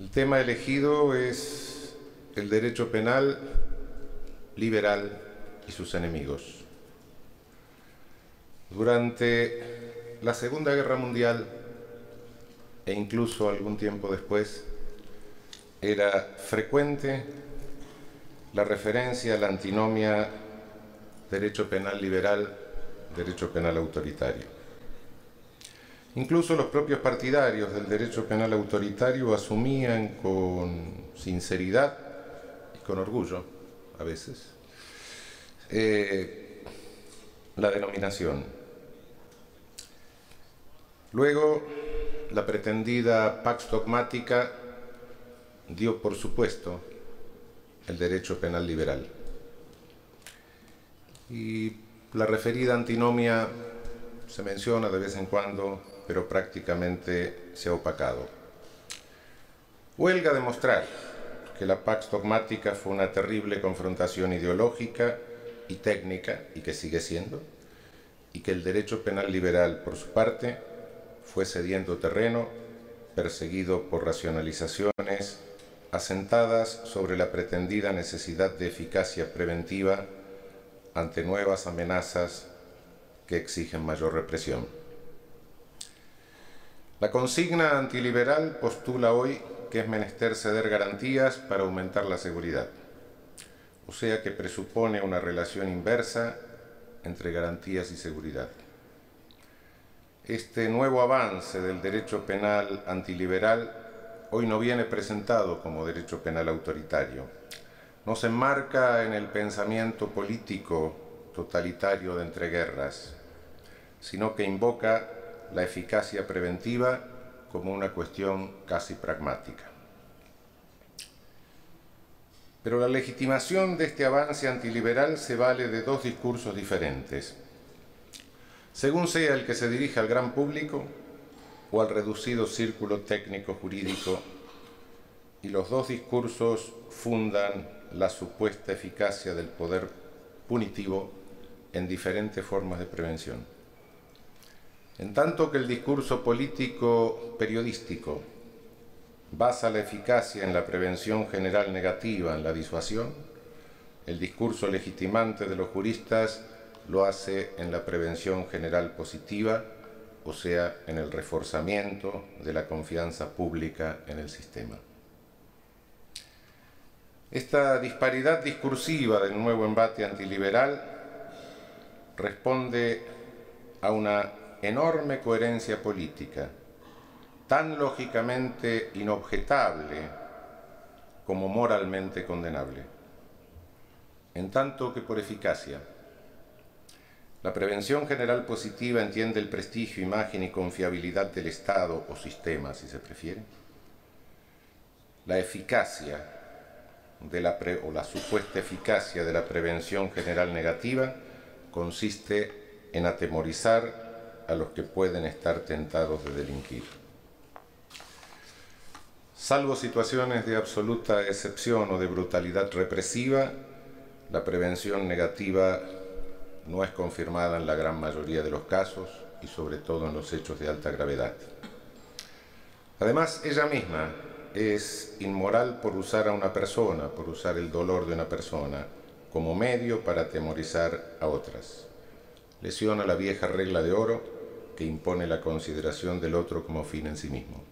El tema elegido es el derecho penal liberal y sus enemigos. Durante la Segunda Guerra Mundial e incluso algún tiempo después, era frecuente la referencia a la antinomia derecho penal liberal, derecho penal autoritario. Incluso los propios partidarios del derecho penal autoritario asumían con sinceridad y con orgullo, a veces, eh, la denominación. Luego, la pretendida Pax Dogmática dio por supuesto el derecho penal liberal. Y la referida antinomia se menciona de vez en cuando pero prácticamente se ha opacado. Huelga demostrar que la Pax Dogmática fue una terrible confrontación ideológica y técnica, y que sigue siendo, y que el derecho penal liberal, por su parte, fue cediendo terreno, perseguido por racionalizaciones asentadas sobre la pretendida necesidad de eficacia preventiva ante nuevas amenazas que exigen mayor represión. La consigna antiliberal postula hoy que es menester ceder garantías para aumentar la seguridad, o sea que presupone una relación inversa entre garantías y seguridad. Este nuevo avance del derecho penal antiliberal hoy no viene presentado como derecho penal autoritario, no se enmarca en el pensamiento político totalitario de entreguerras, sino que invoca la eficacia preventiva como una cuestión casi pragmática. Pero la legitimación de este avance antiliberal se vale de dos discursos diferentes, según sea el que se dirige al gran público o al reducido círculo técnico jurídico, y los dos discursos fundan la supuesta eficacia del poder punitivo en diferentes formas de prevención. En tanto que el discurso político periodístico basa la eficacia en la prevención general negativa, en la disuasión, el discurso legitimante de los juristas lo hace en la prevención general positiva, o sea, en el reforzamiento de la confianza pública en el sistema. Esta disparidad discursiva del nuevo embate antiliberal responde a una enorme coherencia política, tan lógicamente inobjetable como moralmente condenable. En tanto que por eficacia, la prevención general positiva entiende el prestigio, imagen y confiabilidad del Estado o sistema, si se prefiere. La eficacia de la o la supuesta eficacia de la prevención general negativa consiste en atemorizar a los que pueden estar tentados de delinquir. Salvo situaciones de absoluta excepción o de brutalidad represiva, la prevención negativa no es confirmada en la gran mayoría de los casos y sobre todo en los hechos de alta gravedad. Además, ella misma es inmoral por usar a una persona, por usar el dolor de una persona como medio para atemorizar a otras. Lesiona la vieja regla de oro que impone la consideración del otro como fin en sí mismo.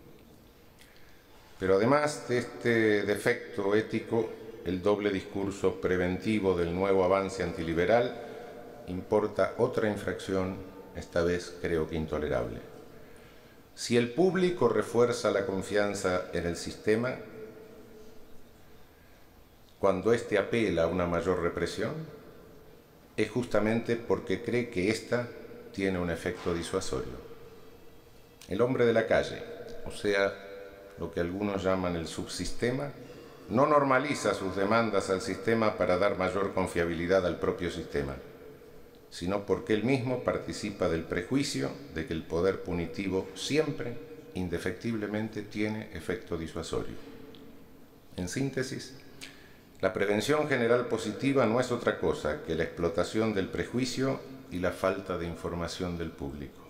Pero además de este defecto ético, el doble discurso preventivo del nuevo avance antiliberal importa otra infracción, esta vez creo que intolerable. Si el público refuerza la confianza en el sistema, cuando éste apela a una mayor represión, es justamente porque cree que ésta tiene un efecto disuasorio. El hombre de la calle, o sea, lo que algunos llaman el subsistema, no normaliza sus demandas al sistema para dar mayor confiabilidad al propio sistema, sino porque él mismo participa del prejuicio de que el poder punitivo siempre, indefectiblemente, tiene efecto disuasorio. En síntesis, la prevención general positiva no es otra cosa que la explotación del prejuicio y la falta de información del público.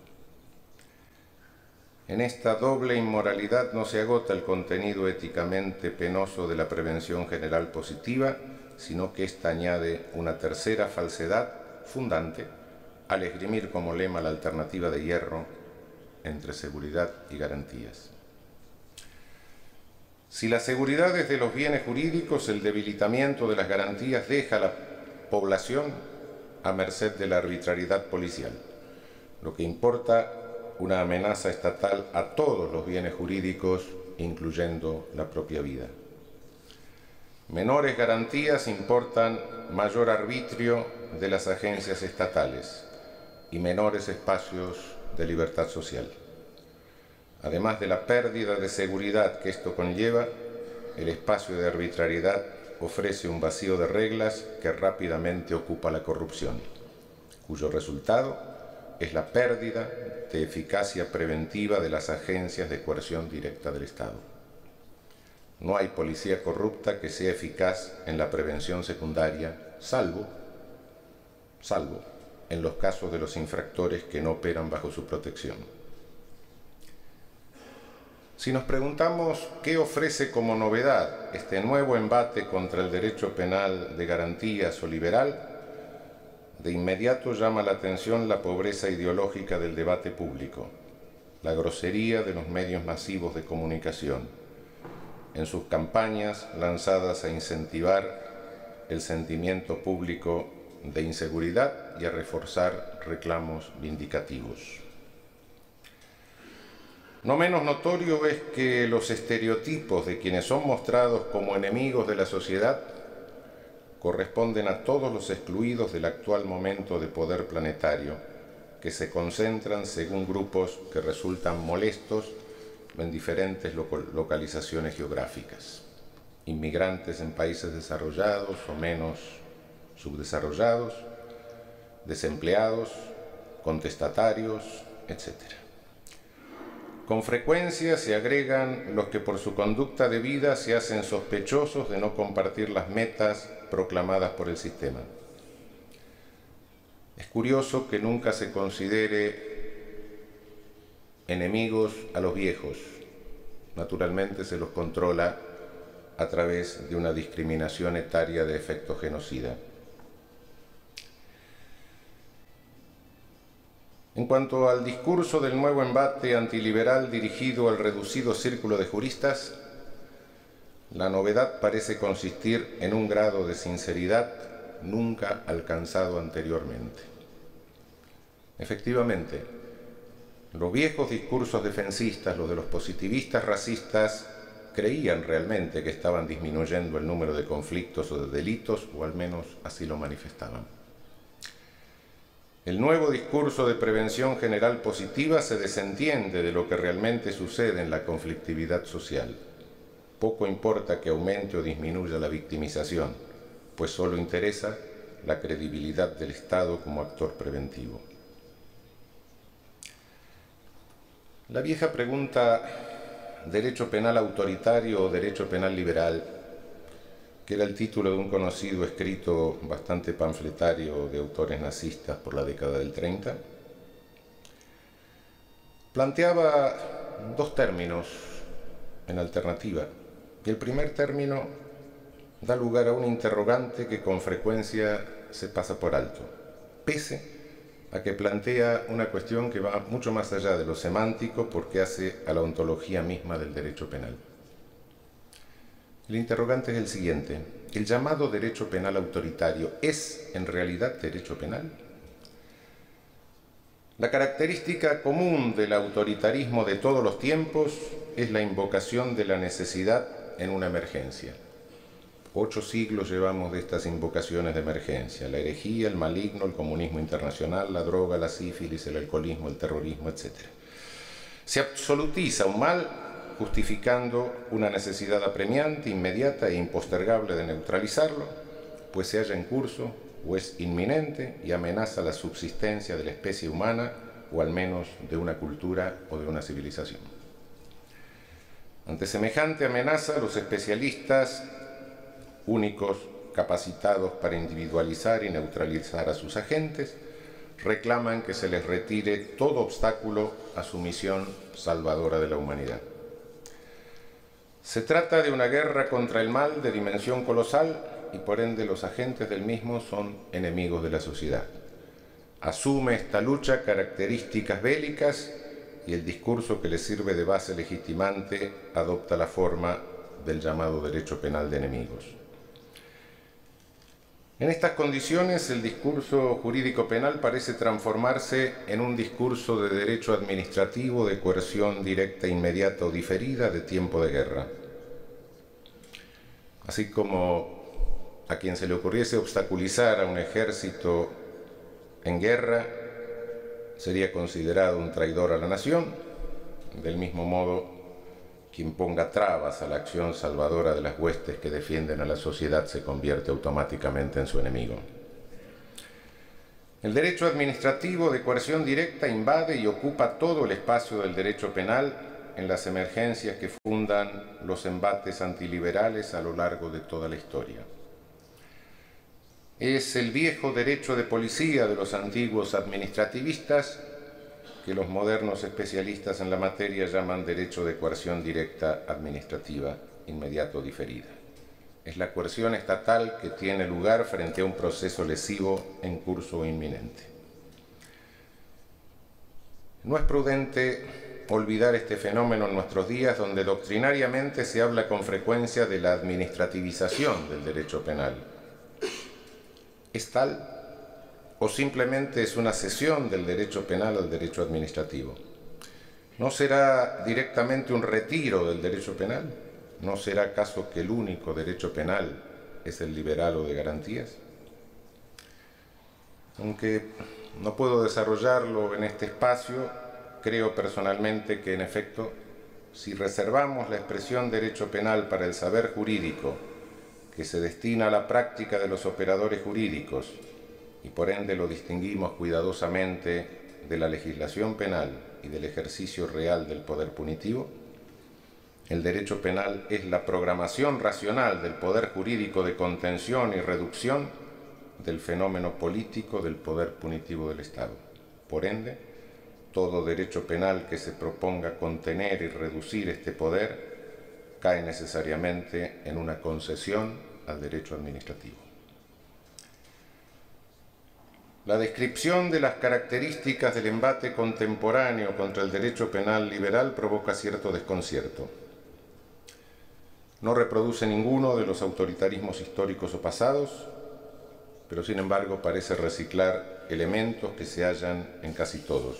En esta doble inmoralidad no se agota el contenido éticamente penoso de la prevención general positiva, sino que ésta añade una tercera falsedad fundante al esgrimir como lema la alternativa de hierro entre seguridad y garantías. Si la seguridad es de los bienes jurídicos, el debilitamiento de las garantías deja a la población a merced de la arbitrariedad policial. Lo que importa una amenaza estatal a todos los bienes jurídicos, incluyendo la propia vida. Menores garantías importan mayor arbitrio de las agencias estatales y menores espacios de libertad social. Además de la pérdida de seguridad que esto conlleva, el espacio de arbitrariedad ofrece un vacío de reglas que rápidamente ocupa la corrupción, cuyo resultado es la pérdida de eficacia preventiva de las agencias de coerción directa del Estado. No hay policía corrupta que sea eficaz en la prevención secundaria, salvo, salvo en los casos de los infractores que no operan bajo su protección. Si nos preguntamos qué ofrece como novedad este nuevo embate contra el derecho penal de garantías o liberal, de inmediato llama la atención la pobreza ideológica del debate público, la grosería de los medios masivos de comunicación, en sus campañas lanzadas a incentivar el sentimiento público de inseguridad y a reforzar reclamos vindicativos. No menos notorio es que los estereotipos de quienes son mostrados como enemigos de la sociedad corresponden a todos los excluidos del actual momento de poder planetario, que se concentran según grupos que resultan molestos en diferentes localizaciones geográficas. Inmigrantes en países desarrollados o menos subdesarrollados, desempleados, contestatarios, etc. Con frecuencia se agregan los que por su conducta de vida se hacen sospechosos de no compartir las metas proclamadas por el sistema. Es curioso que nunca se considere enemigos a los viejos. Naturalmente se los controla a través de una discriminación etaria de efecto genocida. En cuanto al discurso del nuevo embate antiliberal dirigido al reducido círculo de juristas, la novedad parece consistir en un grado de sinceridad nunca alcanzado anteriormente. Efectivamente, los viejos discursos defensistas, los de los positivistas racistas, creían realmente que estaban disminuyendo el número de conflictos o de delitos, o al menos así lo manifestaban. El nuevo discurso de prevención general positiva se desentiende de lo que realmente sucede en la conflictividad social. Poco importa que aumente o disminuya la victimización, pues solo interesa la credibilidad del Estado como actor preventivo. La vieja pregunta derecho penal autoritario o derecho penal liberal, que era el título de un conocido escrito bastante panfletario de autores nazistas por la década del 30, planteaba dos términos en alternativa y el primer término da lugar a un interrogante que con frecuencia se pasa por alto, pese a que plantea una cuestión que va mucho más allá de lo semántico porque hace a la ontología misma del derecho penal. El interrogante es el siguiente. ¿El llamado derecho penal autoritario es en realidad derecho penal? La característica común del autoritarismo de todos los tiempos es la invocación de la necesidad en una emergencia. Ocho siglos llevamos de estas invocaciones de emergencia, la herejía, el maligno, el comunismo internacional, la droga, la sífilis, el alcoholismo, el terrorismo, etc. Se absolutiza un mal justificando una necesidad apremiante, inmediata e impostergable de neutralizarlo, pues se halla en curso o es inminente y amenaza la subsistencia de la especie humana o al menos de una cultura o de una civilización. Ante semejante amenaza, los especialistas, únicos capacitados para individualizar y neutralizar a sus agentes, reclaman que se les retire todo obstáculo a su misión salvadora de la humanidad. Se trata de una guerra contra el mal de dimensión colosal y por ende los agentes del mismo son enemigos de la sociedad. Asume esta lucha características bélicas y el discurso que le sirve de base legitimante adopta la forma del llamado derecho penal de enemigos. En estas condiciones, el discurso jurídico penal parece transformarse en un discurso de derecho administrativo de coerción directa, inmediata o diferida de tiempo de guerra. Así como a quien se le ocurriese obstaculizar a un ejército en guerra sería considerado un traidor a la nación, del mismo modo quien ponga trabas a la acción salvadora de las huestes que defienden a la sociedad se convierte automáticamente en su enemigo. El derecho administrativo de coerción directa invade y ocupa todo el espacio del derecho penal en las emergencias que fundan los embates antiliberales a lo largo de toda la historia. Es el viejo derecho de policía de los antiguos administrativistas que los modernos especialistas en la materia llaman derecho de coerción directa administrativa inmediato diferida. Es la coerción estatal que tiene lugar frente a un proceso lesivo en curso inminente. No es prudente olvidar este fenómeno en nuestros días donde doctrinariamente se habla con frecuencia de la administrativización del derecho penal. Es tal o simplemente es una cesión del derecho penal al derecho administrativo? ¿No será directamente un retiro del derecho penal? ¿No será acaso que el único derecho penal es el liberal o de garantías? Aunque no puedo desarrollarlo en este espacio, creo personalmente que en efecto, si reservamos la expresión derecho penal para el saber jurídico que se destina a la práctica de los operadores jurídicos y por ende lo distinguimos cuidadosamente de la legislación penal y del ejercicio real del poder punitivo, el derecho penal es la programación racional del poder jurídico de contención y reducción del fenómeno político del poder punitivo del Estado. Por ende, todo derecho penal que se proponga contener y reducir este poder cae necesariamente en una concesión al derecho administrativo. La descripción de las características del embate contemporáneo contra el derecho penal liberal provoca cierto desconcierto. No reproduce ninguno de los autoritarismos históricos o pasados, pero sin embargo parece reciclar elementos que se hallan en casi todos.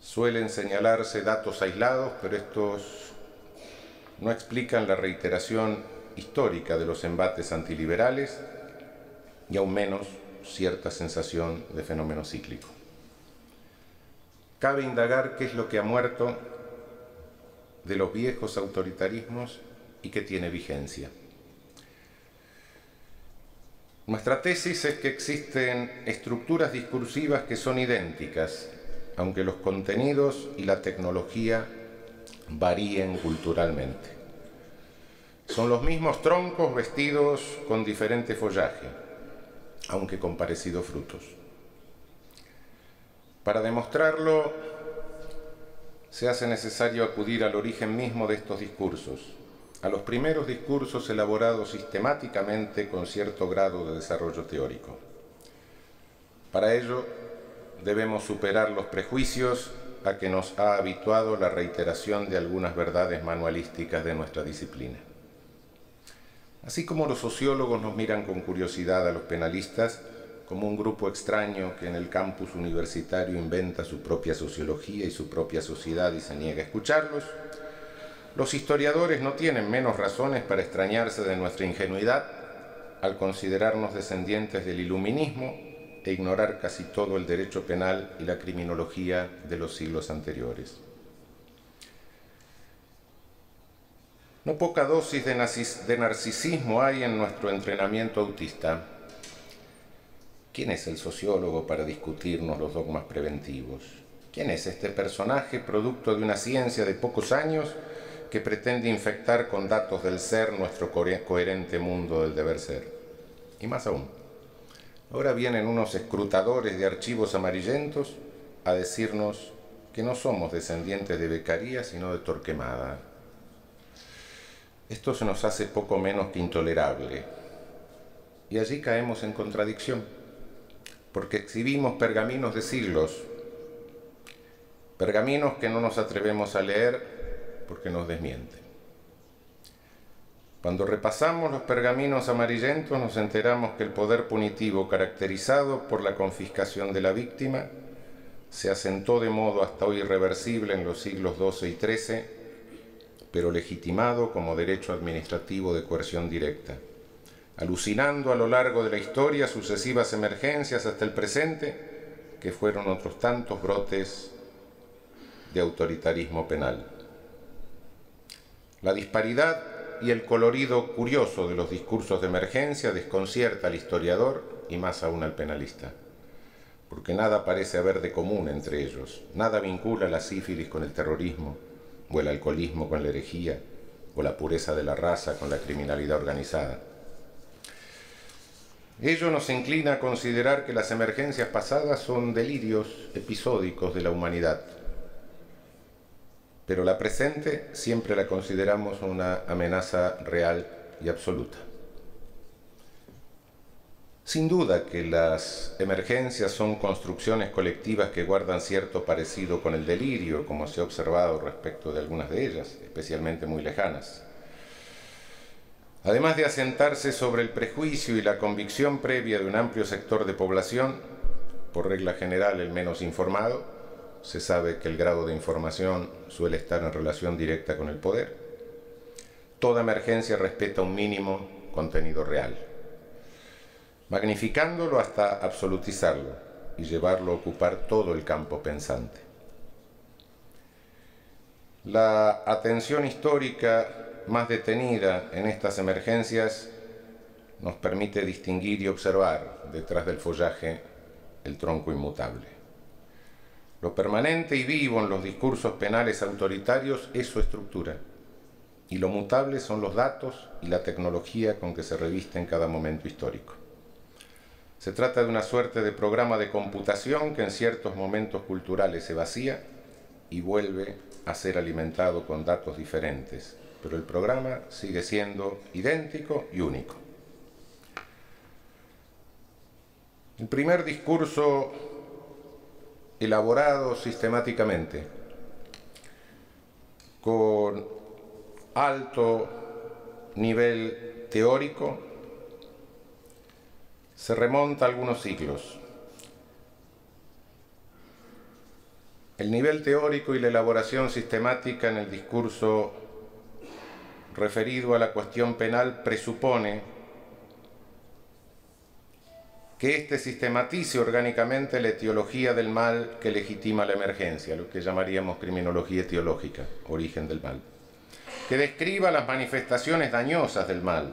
Suelen señalarse datos aislados, pero estos no explican la reiteración histórica de los embates antiliberales y aún menos cierta sensación de fenómeno cíclico. Cabe indagar qué es lo que ha muerto de los viejos autoritarismos y que tiene vigencia. Nuestra tesis es que existen estructuras discursivas que son idénticas, aunque los contenidos y la tecnología varíen culturalmente. Son los mismos troncos vestidos con diferente follaje aunque con parecidos frutos. Para demostrarlo, se hace necesario acudir al origen mismo de estos discursos, a los primeros discursos elaborados sistemáticamente con cierto grado de desarrollo teórico. Para ello, debemos superar los prejuicios a que nos ha habituado la reiteración de algunas verdades manualísticas de nuestra disciplina. Así como los sociólogos nos miran con curiosidad a los penalistas como un grupo extraño que en el campus universitario inventa su propia sociología y su propia sociedad y se niega a escucharlos, los historiadores no tienen menos razones para extrañarse de nuestra ingenuidad al considerarnos descendientes del iluminismo e ignorar casi todo el derecho penal y la criminología de los siglos anteriores. No poca dosis de, narcisismo hay en nuestro entrenamiento autista. ¿Quién es el sociólogo para discutirnos los dogmas preventivos? ¿Quién es este personaje producto de una ciencia de pocos años que pretende infectar con datos del ser nuestro coherente mundo del deber ser? Y más aún, Ahora vienen unos escrutadores de archivos amarillentos a decirnos que no somos descendientes de Becaría, sino de Torquemada. Esto se nos hace poco menos que intolerable. Y allí caemos en contradicción, porque exhibimos pergaminos de siglos, pergaminos que no nos atrevemos a leer porque nos desmienten. Cuando repasamos los pergaminos amarillentos nos enteramos que el poder punitivo caracterizado por la confiscación de la víctima se asentó de modo hasta hoy irreversible en los siglos XII y XIII, pero legitimado como derecho administrativo de coerción directa, alucinando a lo largo de la historia sucesivas emergencias hasta el presente, que fueron otros tantos brotes de autoritarismo penal. La disparidad y el colorido curioso de los discursos de emergencia desconcierta al historiador y más aún al penalista, porque nada parece haber de común entre ellos, nada vincula la sífilis con el terrorismo, o el alcoholismo con la herejía, o la pureza de la raza con la criminalidad organizada. Ello nos inclina a considerar que las emergencias pasadas son delirios episódicos de la humanidad, pero la presente siempre la consideramos una amenaza real y absoluta. Sin duda que las emergencias son construcciones colectivas que guardan cierto parecido con el delirio, como se ha observado respecto de algunas de ellas, especialmente muy lejanas. Además de asentarse sobre el prejuicio y la convicción previa de un amplio sector de población, por regla general el menos informado, se sabe que el grado de información suele estar en relación directa con el poder. Toda emergencia respeta un mínimo contenido real, magnificándolo hasta absolutizarlo y llevarlo a ocupar todo el campo pensante. La atención histórica más detenida en estas emergencias nos permite distinguir y observar detrás del follaje el tronco inmutable. Lo permanente y vivo en los discursos penales autoritarios es su estructura, y lo mutable son los datos y la tecnología con que se reviste en cada momento histórico. Se trata de una suerte de programa de computación que en ciertos momentos culturales se vacía y vuelve a ser alimentado con datos diferentes, pero el programa sigue siendo idéntico y único. El primer discurso elaborado sistemáticamente, con alto nivel teórico, se remonta a algunos siglos. El nivel teórico y la elaboración sistemática en el discurso referido a la cuestión penal presupone que éste sistematice orgánicamente la etiología del mal que legitima la emergencia, lo que llamaríamos criminología etiológica, origen del mal, que describa las manifestaciones dañosas del mal,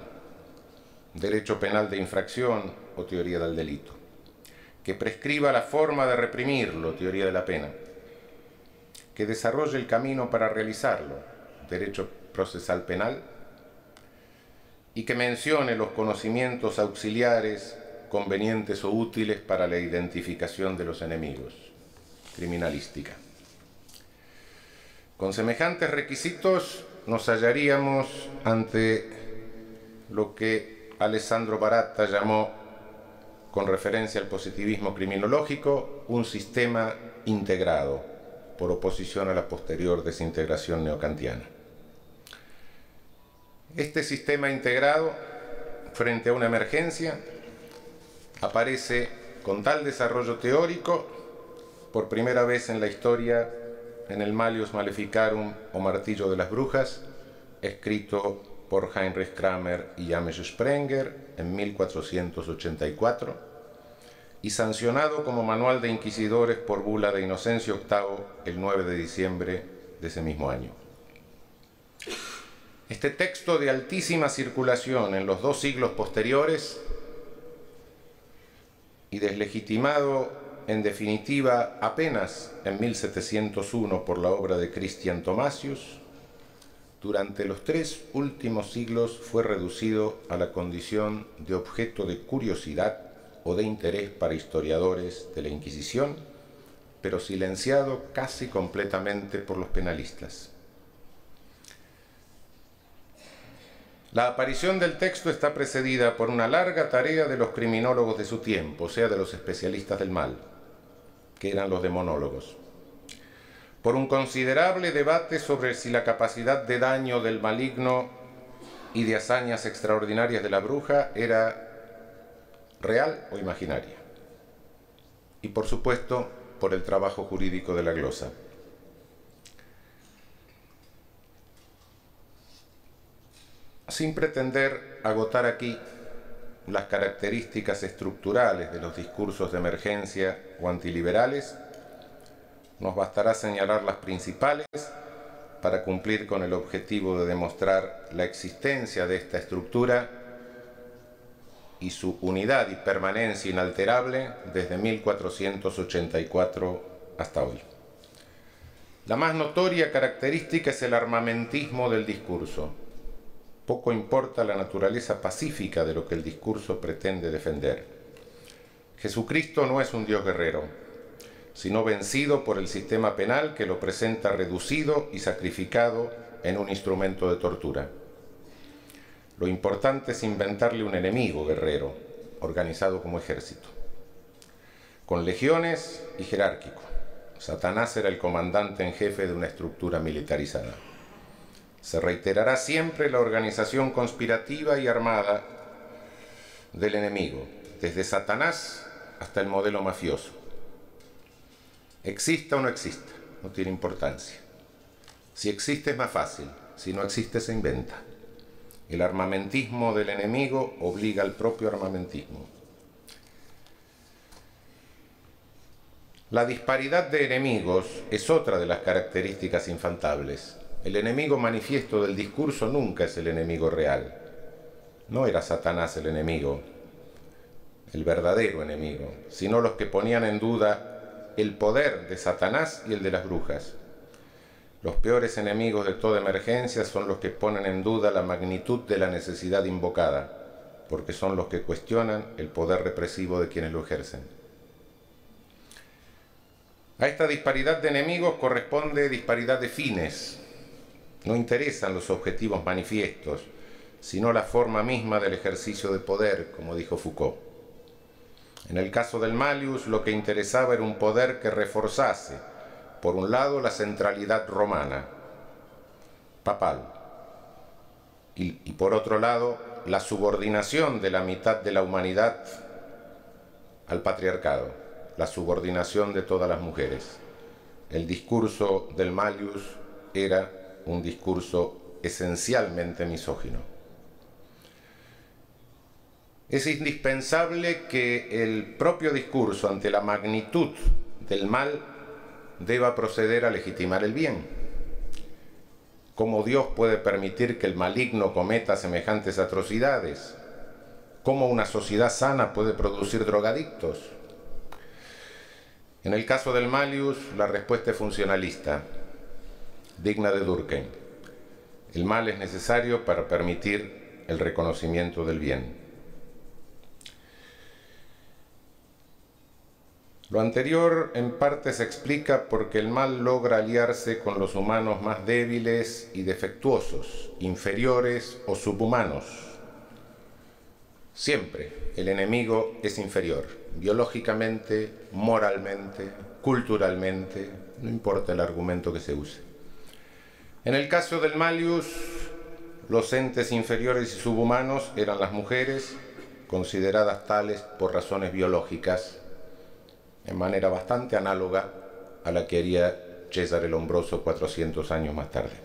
derecho penal de infracción o teoría del delito, que prescriba la forma de reprimirlo, teoría de la pena, que desarrolle el camino para realizarlo, derecho procesal penal, y que mencione los conocimientos auxiliares convenientes o útiles para la identificación de los enemigos. Criminalística. Con semejantes requisitos nos hallaríamos ante lo que Alessandro Baratta llamó, con referencia al positivismo criminológico, un sistema integrado, por oposición a la posterior desintegración neocantiana. Este sistema integrado, frente a una emergencia, aparece con tal desarrollo teórico por primera vez en la historia en el Malius Maleficarum o Martillo de las Brujas, escrito por Heinrich Kramer y James Sprenger en 1484 y sancionado como manual de inquisidores por bula de Inocencio VIII el 9 de diciembre de ese mismo año. Este texto de altísima circulación en los dos siglos posteriores y deslegitimado en definitiva apenas en 1701 por la obra de Christian Thomasius, durante los tres últimos siglos fue reducido a la condición de objeto de curiosidad o de interés para historiadores de la Inquisición, pero silenciado casi completamente por los penalistas. La aparición del texto está precedida por una larga tarea de los criminólogos de su tiempo, o sea, de los especialistas del mal, que eran los demonólogos, por un considerable debate sobre si la capacidad de daño del maligno y de hazañas extraordinarias de la bruja era real o imaginaria, y por supuesto por el trabajo jurídico de la glosa. sin pretender agotar aquí las características estructurales de los discursos de emergencia o antiliberales, nos bastará señalar las principales para cumplir con el objetivo de demostrar la existencia de esta estructura y su unidad y permanencia inalterable desde 1484 hasta hoy. La más notoria característica es el armamentismo del discurso, poco importa la naturaleza pacífica de lo que el discurso pretende defender. Jesucristo no es un Dios guerrero, sino vencido por el sistema penal que lo presenta reducido y sacrificado en un instrumento de tortura. Lo importante es inventarle un enemigo guerrero, organizado como ejército, con legiones y jerárquico. Satanás era el comandante en jefe de una estructura militarizada. Se reiterará siempre la organización conspirativa y armada del enemigo, desde Satanás hasta el modelo mafioso. Exista o no exista, no tiene importancia. Si existe es más fácil, si no existe se inventa. El armamentismo del enemigo obliga al propio armamentismo. La disparidad de enemigos es otra de las características infantables. El enemigo manifiesto del discurso nunca es el enemigo real. No era Satanás el enemigo, el verdadero enemigo, sino los que ponían en duda el poder de Satanás y el de las brujas. Los peores enemigos de toda emergencia son los que ponen en duda la magnitud de la necesidad invocada, porque son los que cuestionan el poder represivo de quienes lo ejercen. A esta disparidad de enemigos corresponde disparidad de fines, no interesan los objetivos manifiestos, sino la forma misma del ejercicio de poder, como dijo Foucault. En el caso del Malius, lo que interesaba era un poder que reforzase, por un lado, la centralidad romana, papal, y, y por otro lado, la subordinación de la mitad de la humanidad al patriarcado, la subordinación de todas las mujeres. El discurso del Malius era un discurso esencialmente misógino. Es indispensable que el propio discurso ante la magnitud del mal deba proceder a legitimar el bien. ¿Cómo Dios puede permitir que el maligno cometa semejantes atrocidades? ¿Cómo una sociedad sana puede producir drogadictos? En el caso del Malius, la respuesta es funcionalista digna de Durkheim. El mal es necesario para permitir el reconocimiento del bien. Lo anterior en parte se explica porque el mal logra aliarse con los humanos más débiles y defectuosos, inferiores o subhumanos. Siempre el enemigo es inferior, biológicamente, moralmente, culturalmente, no importa el argumento que se use. En el caso del Malius, los entes inferiores y subhumanos eran las mujeres, consideradas tales por razones biológicas, en manera bastante análoga a la que haría César el Hombroso 400 años más tarde.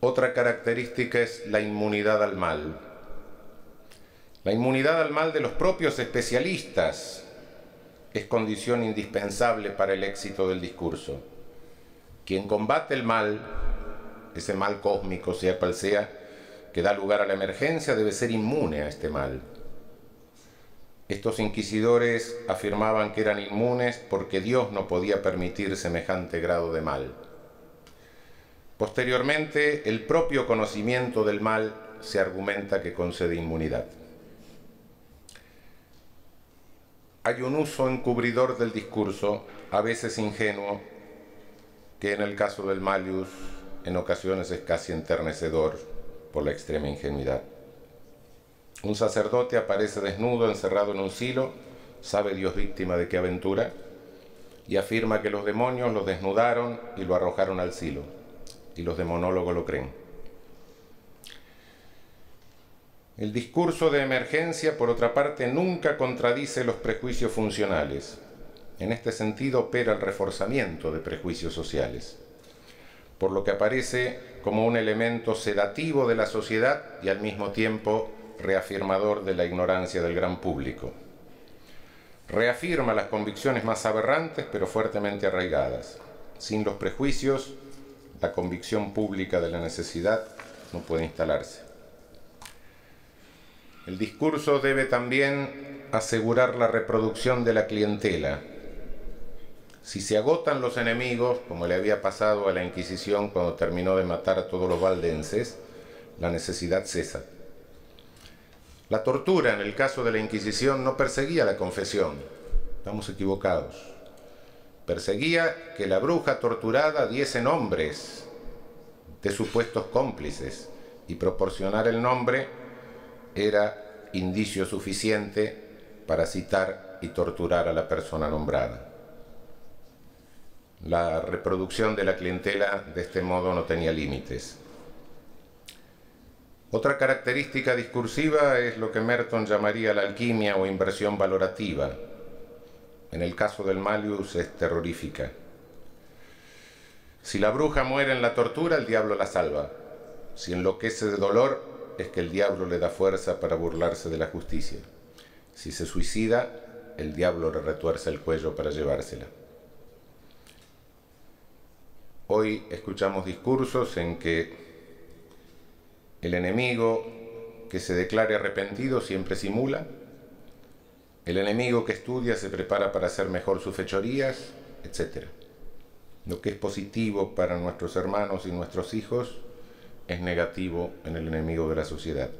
Otra característica es la inmunidad al mal. La inmunidad al mal de los propios especialistas es condición indispensable para el éxito del discurso. Quien combate el mal, ese mal cósmico, sea cual sea, que da lugar a la emergencia, debe ser inmune a este mal. Estos inquisidores afirmaban que eran inmunes porque Dios no podía permitir semejante grado de mal. Posteriormente, el propio conocimiento del mal se argumenta que concede inmunidad. Hay un uso encubridor del discurso, a veces ingenuo, que en el caso del Malius en ocasiones es casi enternecedor por la extrema ingenuidad. Un sacerdote aparece desnudo, encerrado en un silo, sabe Dios víctima de qué aventura, y afirma que los demonios lo desnudaron y lo arrojaron al silo, y los demonólogos lo creen. El discurso de emergencia, por otra parte, nunca contradice los prejuicios funcionales. En este sentido opera el reforzamiento de prejuicios sociales, por lo que aparece como un elemento sedativo de la sociedad y al mismo tiempo reafirmador de la ignorancia del gran público. Reafirma las convicciones más aberrantes pero fuertemente arraigadas. Sin los prejuicios, la convicción pública de la necesidad no puede instalarse. El discurso debe también asegurar la reproducción de la clientela. Si se agotan los enemigos, como le había pasado a la Inquisición cuando terminó de matar a todos los valdenses, la necesidad cesa. La tortura, en el caso de la Inquisición, no perseguía la confesión. Estamos equivocados. Perseguía que la bruja torturada diese nombres de supuestos cómplices y proporcionar el nombre era indicio suficiente para citar y torturar a la persona nombrada. La reproducción de la clientela de este modo no tenía límites. Otra característica discursiva es lo que Merton llamaría la alquimia o inversión valorativa. En el caso del Malius es terrorífica. Si la bruja muere en la tortura, el diablo la salva. Si enloquece de dolor, es que el diablo le da fuerza para burlarse de la justicia. Si se suicida, el diablo le retuerce el cuello para llevársela. Hoy escuchamos discursos en que el enemigo que se declare arrepentido siempre simula. El enemigo que estudia se prepara para hacer mejor sus fechorías, etc. Lo que es positivo para nuestros hermanos y nuestros hijos es negativo en el enemigo de la sociedad.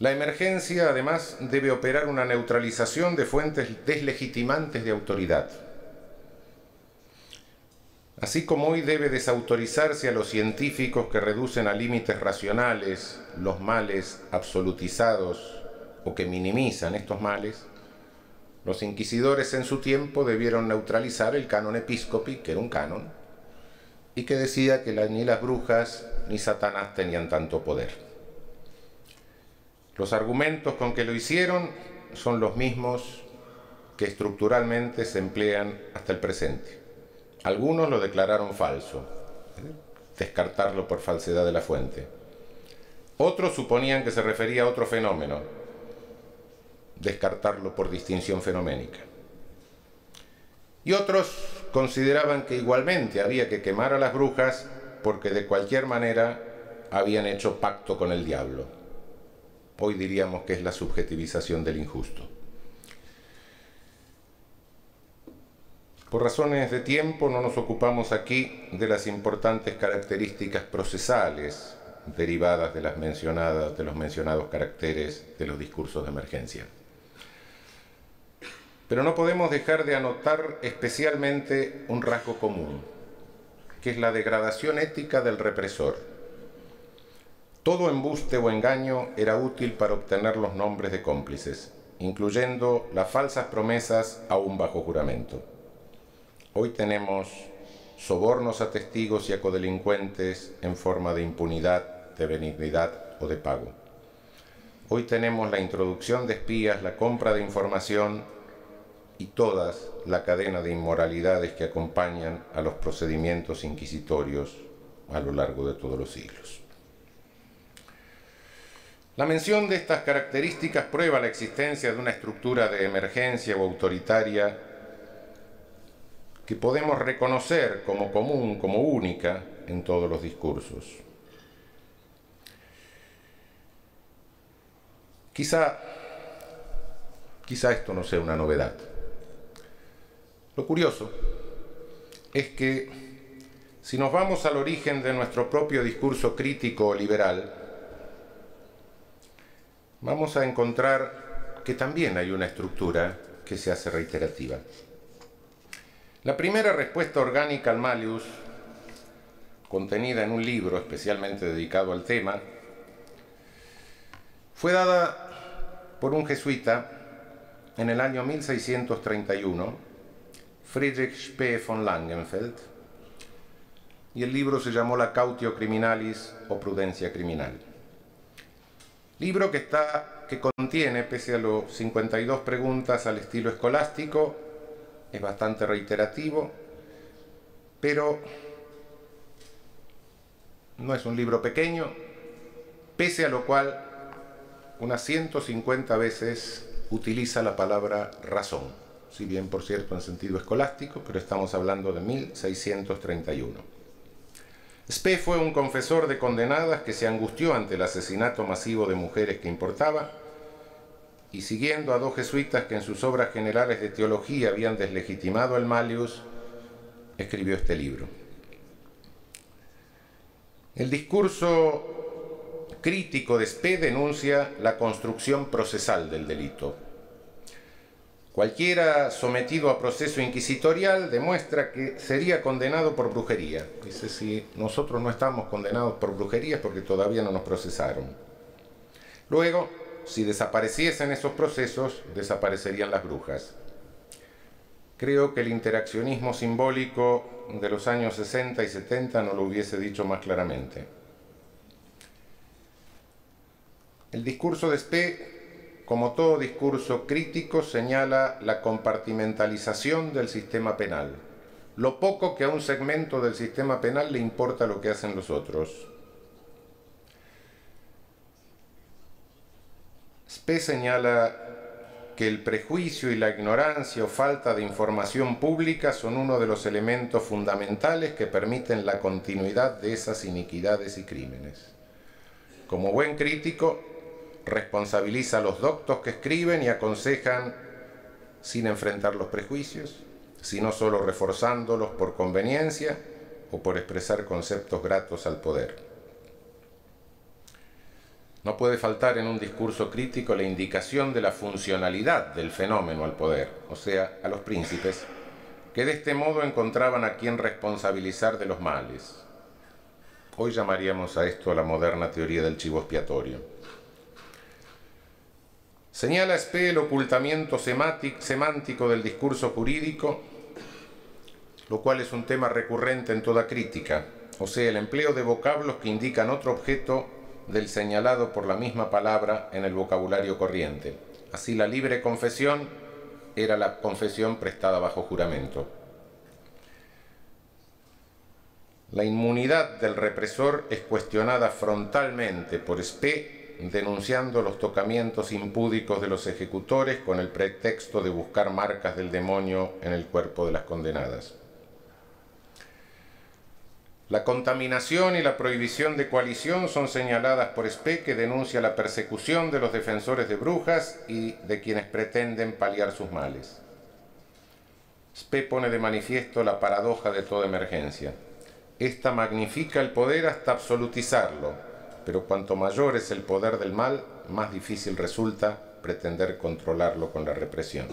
La emergencia además debe operar una neutralización de fuentes deslegitimantes de autoridad. Así como hoy debe desautorizarse a los científicos que reducen a límites racionales los males absolutizados o que minimizan estos males, los inquisidores en su tiempo debieron neutralizar el canon episcopi, que era un canon, y que decía que ni las brujas ni Satanás tenían tanto poder. Los argumentos con que lo hicieron son los mismos que estructuralmente se emplean hasta el presente. Algunos lo declararon falso, descartarlo por falsedad de la fuente. Otros suponían que se refería a otro fenómeno, descartarlo por distinción fenoménica. Y otros consideraban que igualmente había que quemar a las brujas porque de cualquier manera habían hecho pacto con el diablo. Hoy diríamos que es la subjetivización del injusto. Por razones de tiempo no nos ocupamos aquí de las importantes características procesales derivadas de, los mencionados caracteres de los discursos de emergencia. Pero no podemos dejar de anotar especialmente un rasgo común, que es la degradación ética del represor. Todo embuste o engaño era útil para obtener los nombres de cómplices, incluyendo las falsas promesas aún bajo juramento. Hoy tenemos sobornos a testigos y a codelincuentes en forma de impunidad, de benignidad o de pago. Hoy tenemos la introducción de espías, la compra de información y toda la cadena de inmoralidades que acompañan a los procedimientos inquisitorios a lo largo de todos los siglos. La mención de estas características prueba la existencia de una estructura de emergencia o autoritaria que podemos reconocer como común, como única en todos los discursos. Quizá, quizá esto no sea una novedad. Lo curioso es que Si nos vamos al origen de nuestro propio discurso crítico liberal, vamos a encontrar que también hay una estructura que se hace reiterativa. La primera respuesta orgánica al Malius, contenida en un libro especialmente dedicado al tema, fue dada por un jesuita en el año 1631, Friedrich Spee von Langenfeld, y el libro se llamó La Cautio Criminalis o Prudencia Criminal. Libro que, está, que contiene, pese a los 52 preguntas al estilo escolástico, es bastante reiterativo, pero no es un libro pequeño, pese a lo cual unas 150 veces utiliza la palabra razón, si bien por cierto en sentido escolástico, pero estamos hablando de 1631. Spe fue un confesor de condenadas que se angustió ante el asesinato masivo de mujeres que importaba y siguiendo a dos jesuitas que en sus obras generales de teología habían deslegitimado el Malius, escribió este libro. El discurso crítico de Spe denuncia la construcción procesal del delito, Cualquiera sometido a proceso inquisitorial demuestra que sería condenado por brujería. Dice, si nosotros no estamos condenados por brujería es porque todavía no nos procesaron. Luego, si desapareciesen esos procesos, desaparecerían las brujas. Creo que el interaccionismo simbólico de los años 60 y 70 no lo hubiese dicho más claramente. El discurso de Spee como todo discurso crítico, señala la compartimentalización del sistema penal, lo poco que a un segmento del sistema penal le importa lo que hacen los otros. Spe señala que el prejuicio y la ignorancia o falta de información pública son uno de los elementos fundamentales que permiten la continuidad de esas iniquidades y crímenes. Como buen crítico, responsabiliza a los doctos que escriben y aconsejan sin enfrentar los prejuicios, sino solo reforzándolos por conveniencia o por expresar conceptos gratos al poder. No puede faltar en un discurso crítico la indicación de la funcionalidad del fenómeno al poder, o sea, a los príncipes, que de este modo encontraban a quien responsabilizar de los males. Hoy llamaríamos a esto la moderna teoría del chivo expiatorio. Señala Spe el ocultamiento semántico del discurso jurídico, lo cual es un tema recurrente en toda crítica, o sea, el empleo de vocablos que indican otro objeto del señalado por la misma palabra en el vocabulario corriente. Así la libre confesión era la confesión prestada bajo juramento. La inmunidad del represor es cuestionada frontalmente por Spe denunciando los tocamientos impúdicos de los ejecutores con el pretexto de buscar marcas del demonio en el cuerpo de las condenadas. La contaminación y la prohibición de coalición son señaladas por Spe, que denuncia la persecución de los defensores de brujas y de quienes pretenden paliar sus males. Spe pone de manifiesto la paradoja de toda emergencia. Esta magnifica el poder hasta absolutizarlo, pero cuanto mayor es el poder del mal, más difícil resulta pretender controlarlo con la represión.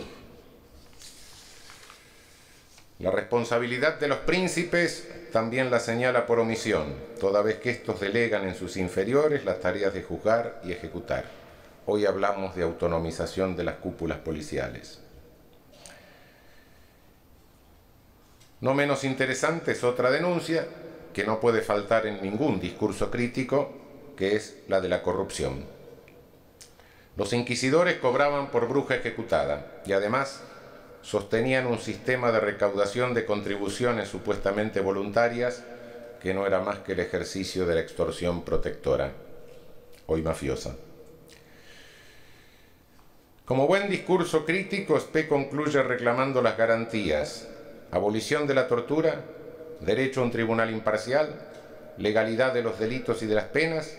La responsabilidad de los príncipes también la señala por omisión, toda vez que estos delegan en sus inferiores las tareas de juzgar y ejecutar. Hoy hablamos de autonomización de las cúpulas policiales. No menos interesante es otra denuncia que no puede faltar en ningún discurso crítico que es la de la corrupción. Los inquisidores cobraban por bruja ejecutada y además sostenían un sistema de recaudación de contribuciones supuestamente voluntarias que no era más que el ejercicio de la extorsión protectora, hoy mafiosa. Como buen discurso crítico, Spe concluye reclamando las garantías, abolición de la tortura, derecho a un tribunal imparcial, legalidad de los delitos y de las penas,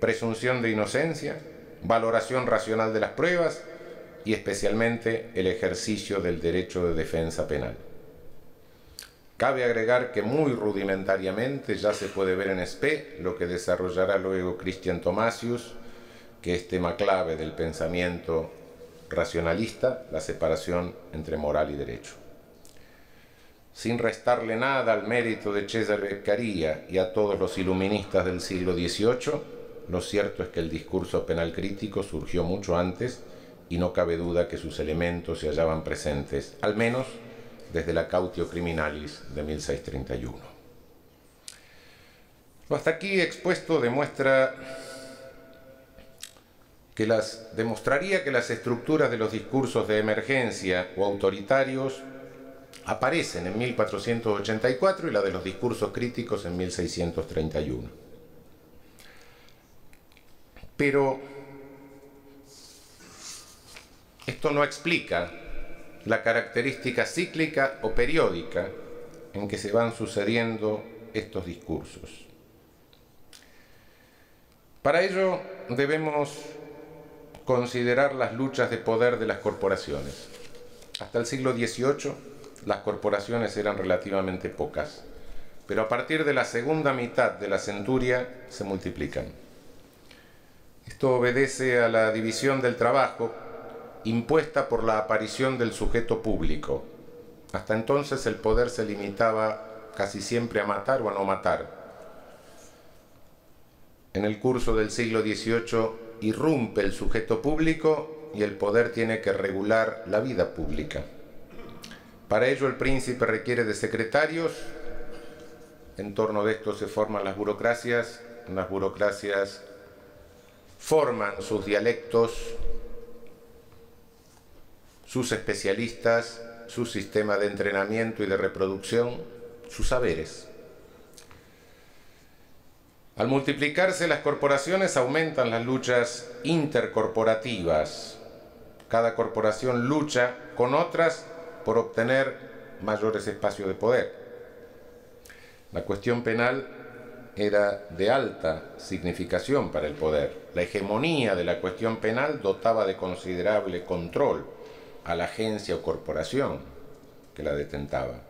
presunción de inocencia, valoración racional de las pruebas y especialmente el ejercicio del derecho de defensa penal. Cabe agregar que muy rudimentariamente ya se puede ver en Spe lo que desarrollará luego Christian Thomasius, que es tema clave del pensamiento racionalista, la separación entre moral y derecho. Sin restarle nada al mérito de Cesare Beccaria y a todos los iluministas del siglo XVIII, lo cierto es que el discurso penal crítico surgió mucho antes y no cabe duda que sus elementos se hallaban presentes, al menos desde la Cautio Criminalis de 1631. Lo hasta aquí expuesto demuestra que las, demostraría que las estructuras de los discursos de emergencia o autoritarios aparecen en 1484 y la de los discursos críticos en 1631. Pero esto no explica la característica cíclica o periódica en que se van sucediendo estos discursos. Para ello debemos considerar las luchas de poder de las corporaciones. Hasta el siglo XVIII las corporaciones eran relativamente pocas, pero a partir de la segunda mitad de la centuria se multiplican. Esto obedece a la división del trabajo impuesta por la aparición del sujeto público. Hasta entonces el poder se limitaba casi siempre a matar o a no matar. En el curso del siglo XVIII irrumpe el sujeto público y el poder tiene que regular la vida pública. Para ello el príncipe requiere de secretarios, en torno de esto se forman las burocracias, las burocracias forman sus dialectos, sus especialistas, su sistema de entrenamiento y de reproducción, sus saberes. Al multiplicarse las corporaciones aumentan las luchas intercorporativas. Cada corporación lucha con otras por obtener mayores espacios de poder. La cuestión penal era de alta significación para el poder. La hegemonía de la cuestión penal dotaba de considerable control a la agencia o corporación que la detentaba.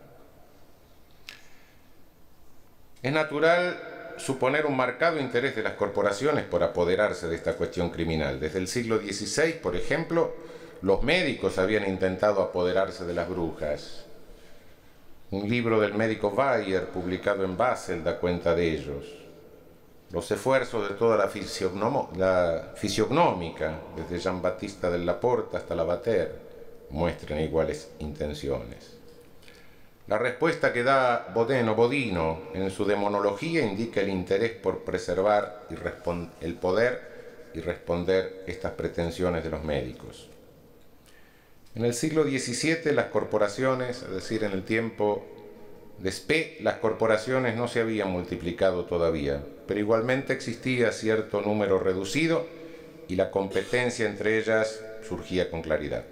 Es natural suponer un marcado interés de las corporaciones por apoderarse de esta cuestión criminal. Desde el siglo XVI, por ejemplo, los médicos habían intentado apoderarse de las brujas. Un libro del médico Bayer, publicado en Basel, da cuenta de ellos. Los esfuerzos de toda la, la fisiognomia, desde Jean Baptista del Laporte hasta Lavater, muestren iguales intenciones. La respuesta que da Bodeno Bodino en su demonología indica el interés por preservar el poder y responder estas pretensiones de los médicos. En el siglo XVII las corporaciones, es decir, en el tiempo de Spe, las corporaciones no se habían multiplicado todavía, pero igualmente existía cierto número reducido y la competencia entre ellas surgía con claridad.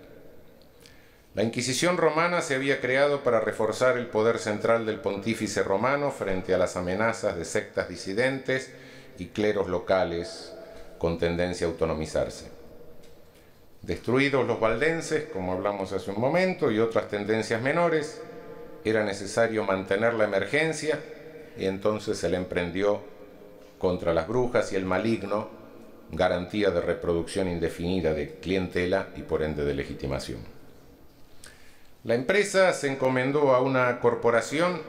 La Inquisición romana se había creado para reforzar el poder central del pontífice romano frente a las amenazas de sectas disidentes y cleros locales con tendencia a autonomizarse. Destruidos los valdenses, como hablamos hace un momento, y otras tendencias menores, era necesario mantener la emergencia y entonces se le emprendió contra las brujas y el maligno, garantía de reproducción indefinida de clientela y por ende de legitimación. La empresa se encomendó a una corporación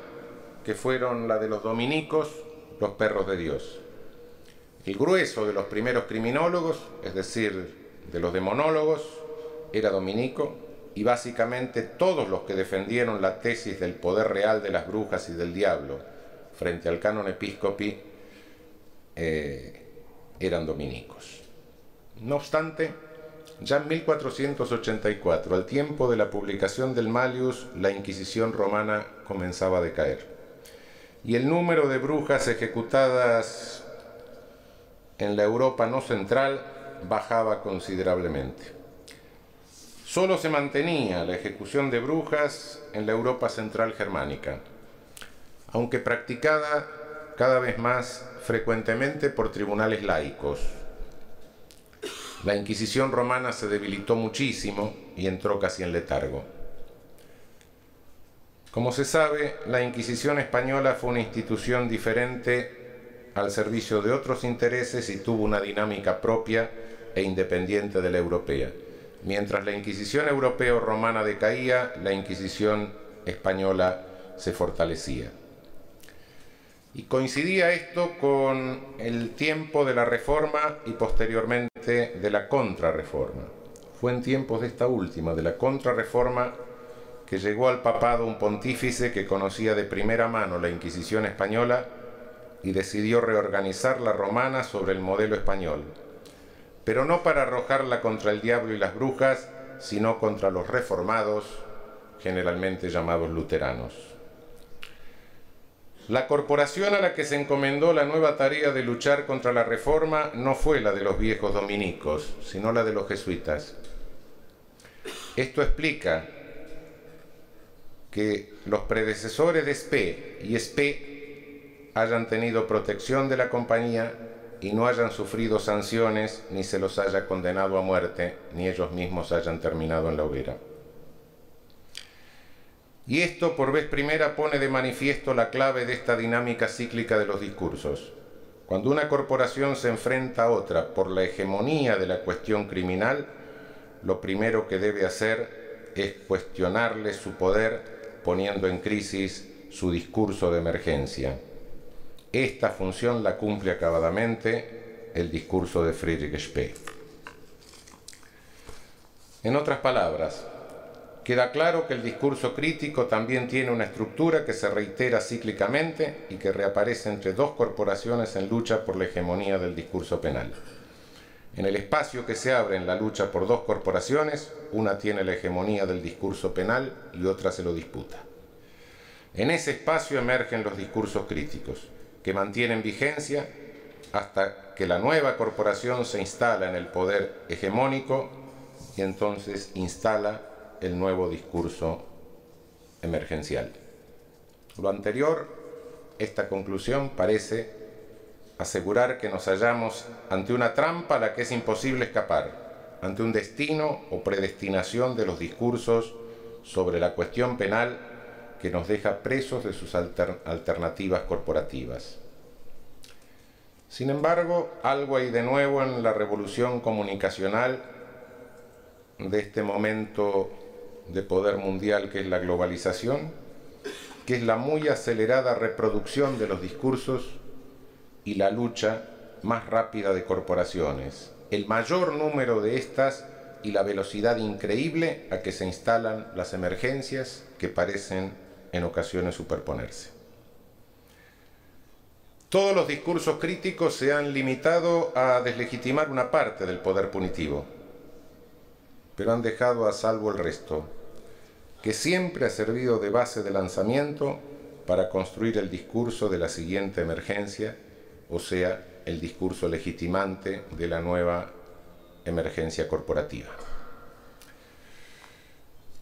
que fueron la de los dominicos, los perros de Dios. El grueso de los primeros criminólogos, es decir, de los demonólogos, era dominico y básicamente todos los que defendieron la tesis del poder real de las brujas y del diablo frente al canon episcopi eh, eran dominicos. No obstante, ya en 1484, al tiempo de la publicación del Malius, la Inquisición romana comenzaba a decaer. Y el número de brujas ejecutadas en la Europa no central bajaba considerablemente. Solo se mantenía la ejecución de brujas en la Europa central germánica, aunque practicada cada vez más frecuentemente por tribunales laicos, la Inquisición romana se debilitó muchísimo y entró casi en letargo. Como se sabe, la Inquisición española fue una institución diferente al servicio de otros intereses y tuvo una dinámica propia e independiente de la europea. Mientras la Inquisición europea o romana decaía, la Inquisición española se fortalecía. Y coincidía esto con el tiempo de la reforma y posteriormente de la contrarreforma. Fue en tiempos de esta última, de la contrarreforma, que llegó al papado un pontífice que conocía de primera mano la Inquisición española y decidió reorganizar la romana sobre el modelo español, pero no para arrojarla contra el diablo y las brujas, sino contra los reformados, generalmente llamados luteranos. La corporación a la que se encomendó la nueva tarea de luchar contra la reforma no fue la de los viejos dominicos, sino la de los jesuitas. Esto explica que los predecesores de Spe y Spe hayan tenido protección de la compañía y no hayan sufrido sanciones, ni se los haya condenado a muerte, ni ellos mismos hayan terminado en la hoguera. Y esto por vez primera pone de manifiesto la clave de esta dinámica cíclica de los discursos. Cuando una corporación se enfrenta a otra por la hegemonía de la cuestión criminal, lo primero que debe hacer es cuestionarle su poder poniendo en crisis su discurso de emergencia. Esta función la cumple acabadamente el discurso de Friedrich Spee. En otras palabras, queda claro que el discurso crítico también tiene una estructura que se reitera cíclicamente y que reaparece entre dos corporaciones en lucha por la hegemonía del discurso penal. En el espacio que se abre en la lucha por dos corporaciones, una tiene la hegemonía del discurso penal y otra se lo disputa. En ese espacio emergen los discursos críticos que mantienen vigencia hasta que la nueva corporación se instala en el poder hegemónico y entonces instala el nuevo discurso emergencial. Lo anterior, esta conclusión parece asegurar que nos hallamos ante una trampa a la que es imposible escapar, ante un destino o predestinación de los discursos sobre la cuestión penal que nos deja presos de sus alternativas corporativas. Sin embargo, algo hay de nuevo en la revolución comunicacional de este momento de poder mundial que es la globalización, que es la muy acelerada reproducción de los discursos y la lucha más rápida de corporaciones, el mayor número de estas y la velocidad increíble a que se instalan las emergencias que parecen en ocasiones superponerse. Todos los discursos críticos se han limitado a deslegitimar una parte del poder punitivo, pero han dejado a salvo el resto, que siempre ha servido de base de lanzamiento para construir el discurso de la siguiente emergencia, o sea, el discurso legitimante de la nueva emergencia corporativa.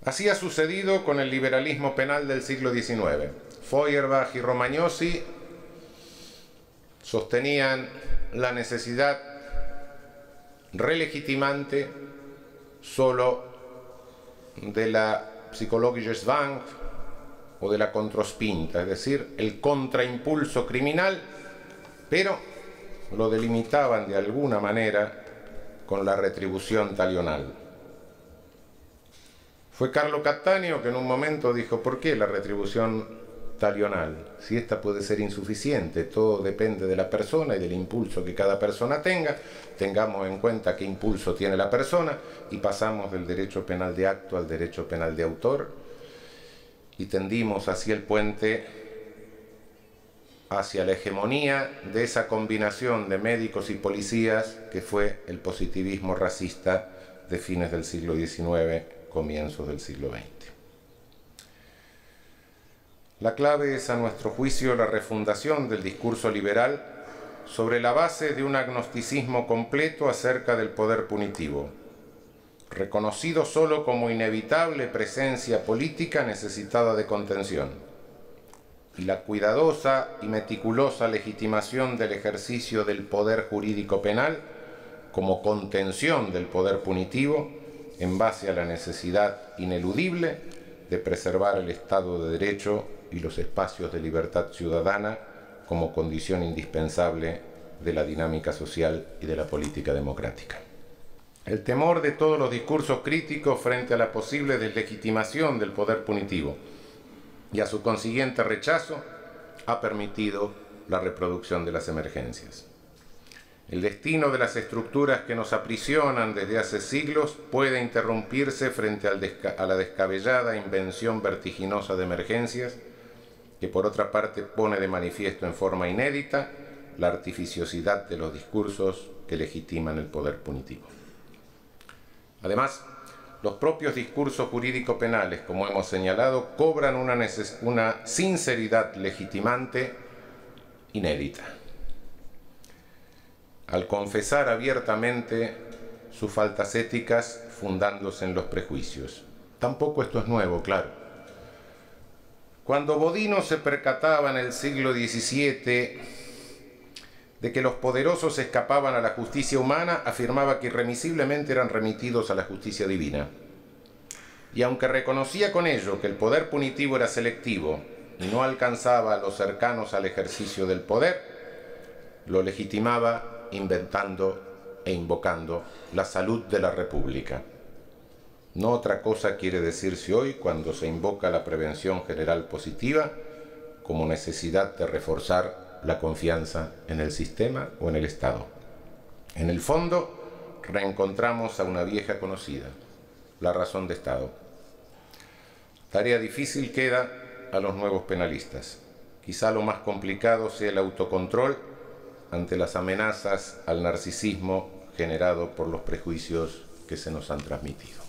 Así ha sucedido con el liberalismo penal del siglo XIX. Feuerbach y Romagnosi sostenían la necesidad relegitimante solo de la psicologische Zwang o de la controspinta, es decir, el contraimpulso criminal, pero lo delimitaban de alguna manera con la retribución talional. Fue Carlo Cattaneo que en un momento dijo, ¿por qué la retribución Si esta puede ser insuficiente, todo depende de la persona y del impulso que cada persona tenga, tengamos en cuenta qué impulso tiene la persona y pasamos del derecho penal de acto al derecho penal de autor y tendimos hacia el puente hacia la hegemonía de esa combinación de médicos y policías que fue el positivismo racista de fines del siglo XIX comienzos del siglo XX. La clave es, a nuestro juicio, la refundación del discurso liberal sobre la base de un agnosticismo completo acerca del poder punitivo, reconocido solo como inevitable presencia política necesitada de contención, y la cuidadosa y meticulosa legitimación del ejercicio del poder jurídico penal como contención del poder punitivo en base a la necesidad ineludible de preservar el Estado de Derecho y los espacios de libertad ciudadana como condición indispensable de la dinámica social y de la política democrática. El temor de todos los discursos críticos frente a la posible deslegitimación del poder punitivo y a su consiguiente rechazo ha permitido la reproducción de las emergencias. El destino de las estructuras que nos aprisionan desde hace siglos puede interrumpirse frente a la descabellada invención vertiginosa de emergencias que por otra parte pone de manifiesto en forma inédita la artificiosidad de los discursos que legitiman el poder punitivo. Además, los propios discursos jurídico-penales, como hemos señalado, cobran una, una sinceridad legitimante inédita. Al confesar abiertamente sus faltas éticas fundándose en los prejuicios. Tampoco esto es nuevo, claro. Cuando Bodino se percataba en el siglo XVII de que los poderosos escapaban a la justicia humana, afirmaba que irremisiblemente eran remitidos a la justicia divina. Y aunque reconocía con ello que el poder punitivo era selectivo y no alcanzaba a los cercanos al ejercicio del poder, lo legitimaba inventando e invocando la salud de la República. No otra cosa quiere decirse hoy cuando se invoca la prevención general positiva como necesidad de reforzar la confianza en el sistema o en el Estado. En el fondo, reencontramos a una vieja conocida, la razón de Estado. Tarea difícil queda a los nuevos penalistas. Quizá lo más complicado sea el autocontrol ante las amenazas al narcisismo generado por los prejuicios que se nos han transmitido.